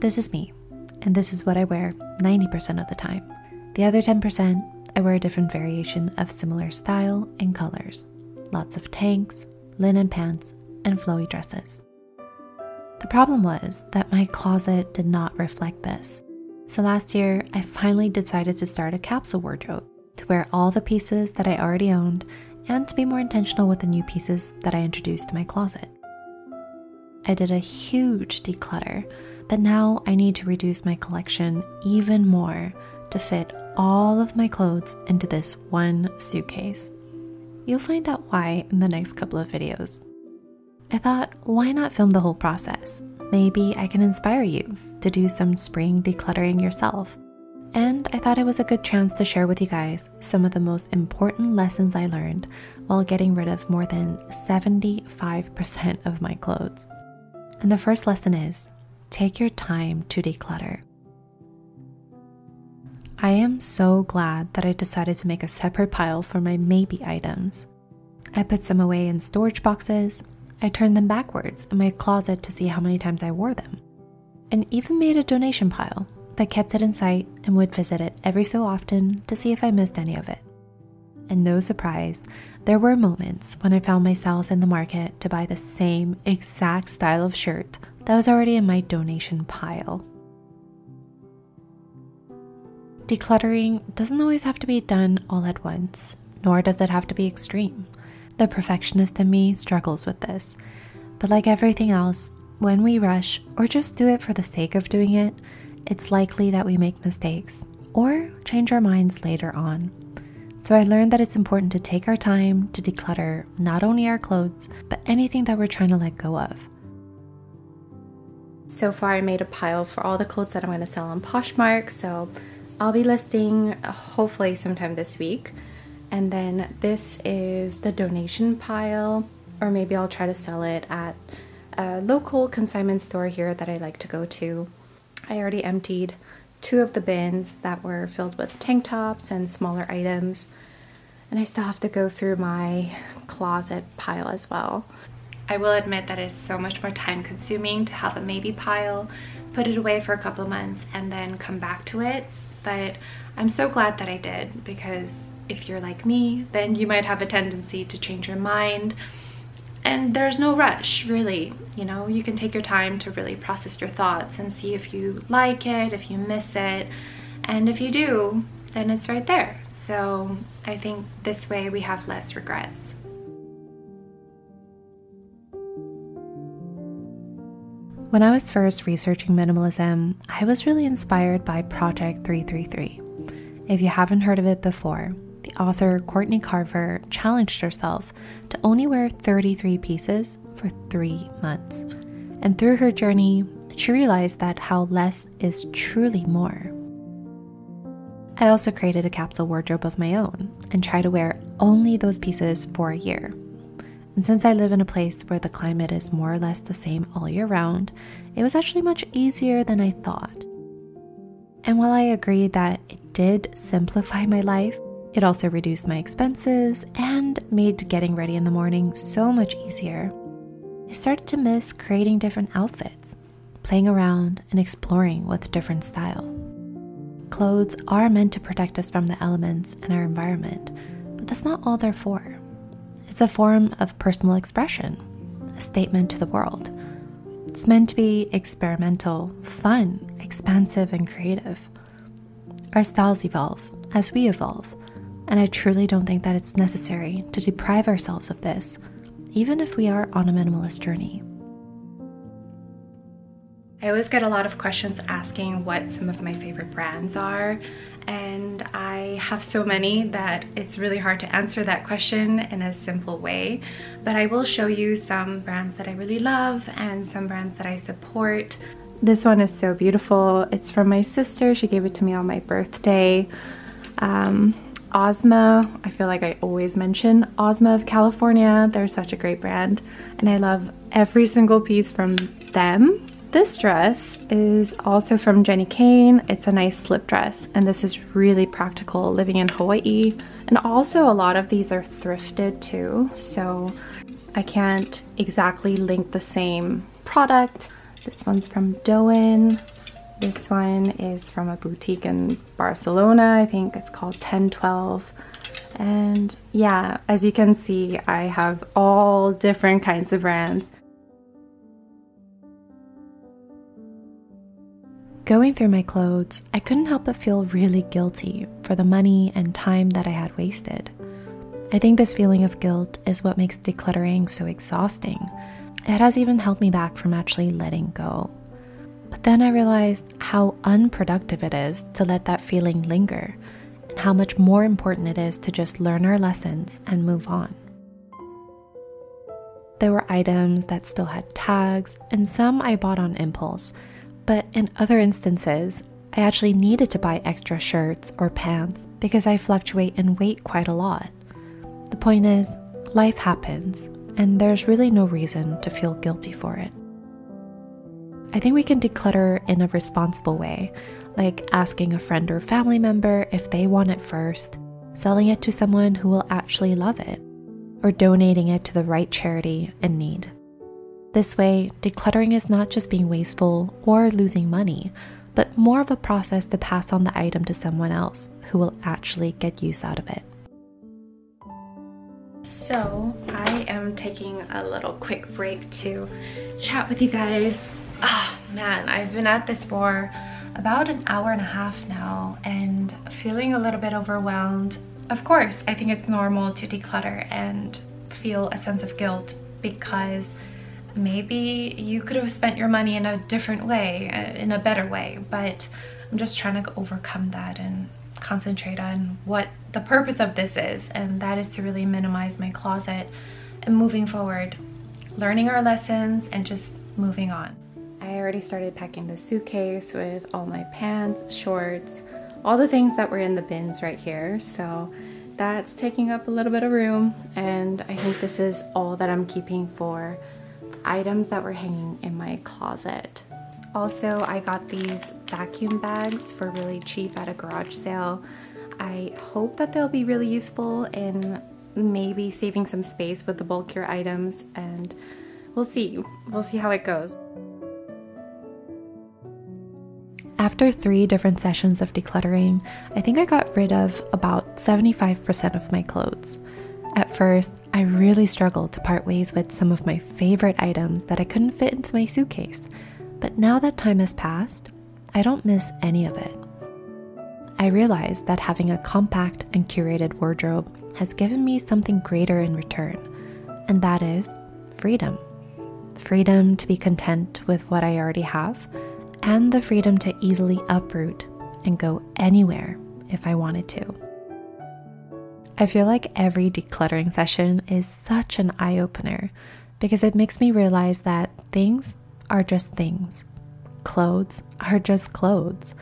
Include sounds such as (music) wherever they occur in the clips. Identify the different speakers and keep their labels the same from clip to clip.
Speaker 1: this is me, and this is what I wear 90% of the time. The other 10%, I wear a different variation of similar style and colors. Lots of tanks, linen pants, and flowy dresses. The problem was that my closet did not reflect this. So last year, I finally decided to start a capsule wardrobe to wear all the pieces that I already owned and to be more intentional with the new pieces that I introduced to my closet. I did a huge declutter, but now I need to reduce my collection even more to fit all of my clothes into this one suitcase. You'll find out why in the next couple of videos. I thought, why not film the whole process? Maybe I can inspire you to do some spring decluttering yourself. And I thought it was a good chance to share with you guys some of the most important lessons I learned while getting rid of more than 75% of my clothes. And the first lesson is take your time to declutter. I am so glad that I decided to make a separate pile for my maybe items. I put some away in storage boxes, I turned them backwards in my closet to see how many times I wore them, and even made a donation pile that kept it in sight and would visit it every so often to see if I missed any of it. And no surprise, there were moments when I found myself in the market to buy the same exact style of shirt that was already in my donation pile. Decluttering doesn't always have to be done all at once, nor does it have to be extreme. The perfectionist in me struggles with this, but like everything else, when we rush or just do it for the sake of doing it, it's likely that we make mistakes or change our minds later on. So I learned that it's important to take our time to declutter not only our clothes, but anything that we're trying to let go of. So far, I made a pile for all the clothes that I'm going to sell on Poshmark. So I'll be listing uh, hopefully sometime this week. And then this is the donation pile, or maybe I'll try to sell it at a local consignment store here that I like to go to. I already emptied two of the bins that were filled with tank tops and smaller items, and I still have to go through my closet pile as well. I will admit that it's so much more time consuming to have a maybe pile, put it away for a couple of months, and then come back to it. But I'm so glad that I did because if you're like me, then you might have a tendency to change your mind. And there's no rush really. You know you can take your time to really process your thoughts and see if you like it if you miss it. And if you do then it's right there. So i think this way we have less regrets When I was first researching minimalism, I was really inspired by Project 333. If you haven't heard of it before, the author Courtney Carver challenged herself to only wear 33 pieces for three months. And through her journey, she realized that how less is truly more. I also created a capsule wardrobe of my own and try to wear only those pieces for a year. And since I live in a place where the climate is more or less the same all year round, it was actually much easier than I thought. And while I agree that it did simplify my life, it also reduced my expenses and made getting ready in the morning so much easier. I started to miss creating different outfits, playing around, and exploring with different style. Clothes are meant to protect us from the elements and our environment, but that's not all they're for. It's a form of personal expression, a statement to the world. It's meant to be experimental, fun, expansive, and creative. Our styles evolve as we evolve, and I truly don't think that it's necessary to deprive ourselves of this, even if we are on a minimalist journey. I always get a lot of questions asking what some of my favorite brands are, and I have so many that it's really hard to answer that question in a simple way. But I will show you some brands that I really love and some brands that I support. This one is so beautiful. It's from my sister. She gave it to me on my birthday. Um, Ozma, I feel like I always mention Ozma of California. They're such a great brand and I love every single piece from them. This dress is also from Jenny Kane. It's a nice slip dress and this is really practical living in Hawaii. And also a lot of these are thrifted too. So I can't exactly link the same product. This one's from Doen. This one is from a boutique in Barcelona. I think it's called 1012. And yeah, as you can see, I have all different kinds of brands. Going through my clothes, I couldn't help but feel really guilty for the money and time that I had wasted. I think this feeling of guilt is what makes decluttering so exhausting. It has even held me back from actually letting go. But then I realized how unproductive it is to let that feeling linger, and how much more important it is to just learn our lessons and move on. There were items that still had tags, and some I bought on impulse, but in other instances, I actually needed to buy extra shirts or pants because I fluctuate in weight quite a lot. The point is, life happens, and there's really no reason to feel guilty for it. I think we can declutter in a responsible way, like asking a friend or family member if they want it first, selling it to someone who will actually love it, or donating it to the right charity in need. This way, decluttering is not just being wasteful or losing money, but more of a process to pass on the item to someone else who will actually get use out of it. So, I am taking a little quick break to chat with you guys. Ah, oh, man, I've been at this for about an hour and a half now and feeling a little bit overwhelmed. Of course, I think it's normal to declutter and feel a sense of guilt because maybe you could have spent your money in a different way, uh, in a better way, but I'm just trying to overcome that and concentrate on what the purpose of this is, and that is to really minimize my closet and moving forward, learning our lessons and just moving on. I already started packing the suitcase with all my pants, shorts, all the things that were in the bins right here. So that's taking up a little bit of room, and I think this is all that I'm keeping for items that were hanging in my closet. Also, I got these vacuum bags for really cheap at a garage sale. I hope that they'll be really useful in maybe saving some space with the bulkier items and we'll see. We'll see how it goes. After three different sessions of decluttering, I think I got rid of about 75% of my clothes. At first, I really struggled to part ways with some of my favorite items that I couldn't fit into my suitcase. But now that time has passed, I don't miss any of it. I realize that having a compact and curated wardrobe has given me something greater in return, and that is freedom. Freedom to be content with what I already have, and the freedom to easily uproot and go anywhere if I wanted to. I feel like every decluttering session is such an eye opener because it makes me realize that things are just things. Clothes are just clothes,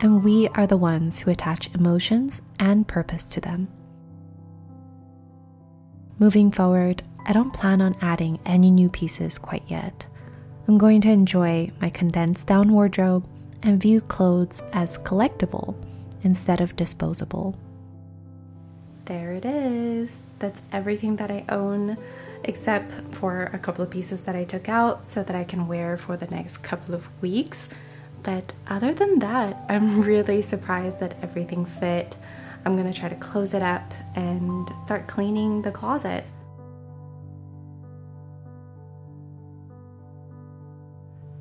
Speaker 1: and we are the ones who attach emotions and purpose to them. Moving forward, I don't plan on adding any new pieces quite yet. I'm going to enjoy my condensed down wardrobe and view clothes as collectible instead of disposable. There it is. That's everything that I own except for a couple of pieces that I took out so that I can wear for the next couple of weeks. But other than that, I'm (laughs) really surprised that everything fit. I'm gonna try to close it up and start cleaning the closet.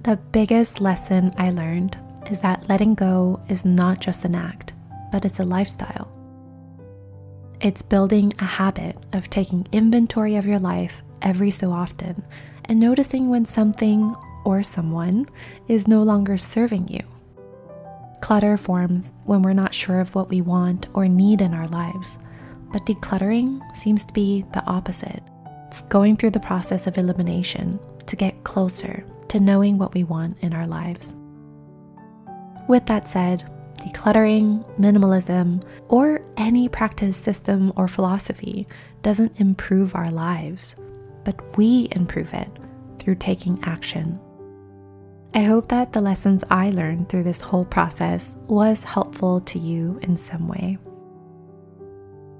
Speaker 1: The biggest lesson I learned is that letting go is not just an act, but it's a lifestyle. It's building a habit of taking inventory of your life every so often and noticing when something or someone is no longer serving you. Clutter forms when we're not sure of what we want or need in our lives, but decluttering seems to be the opposite. It's going through the process of elimination to get closer to knowing what we want in our lives. With that said, decluttering, minimalism, or any practice system or philosophy doesn't improve our lives, but we improve it through taking action. I hope that the lessons I learned through this whole process was helpful to you in some way.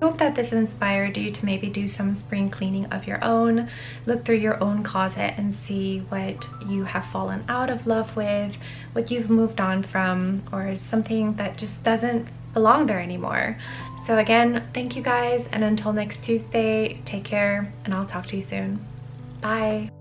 Speaker 1: Hope that this inspired you to maybe do some spring cleaning of your own, look through your own closet and see what you have fallen out of love with, what you've moved on from, or something that just doesn't belong there anymore. So again, thank you guys, and until next Tuesday, take care, and I'll talk to you soon. Bye.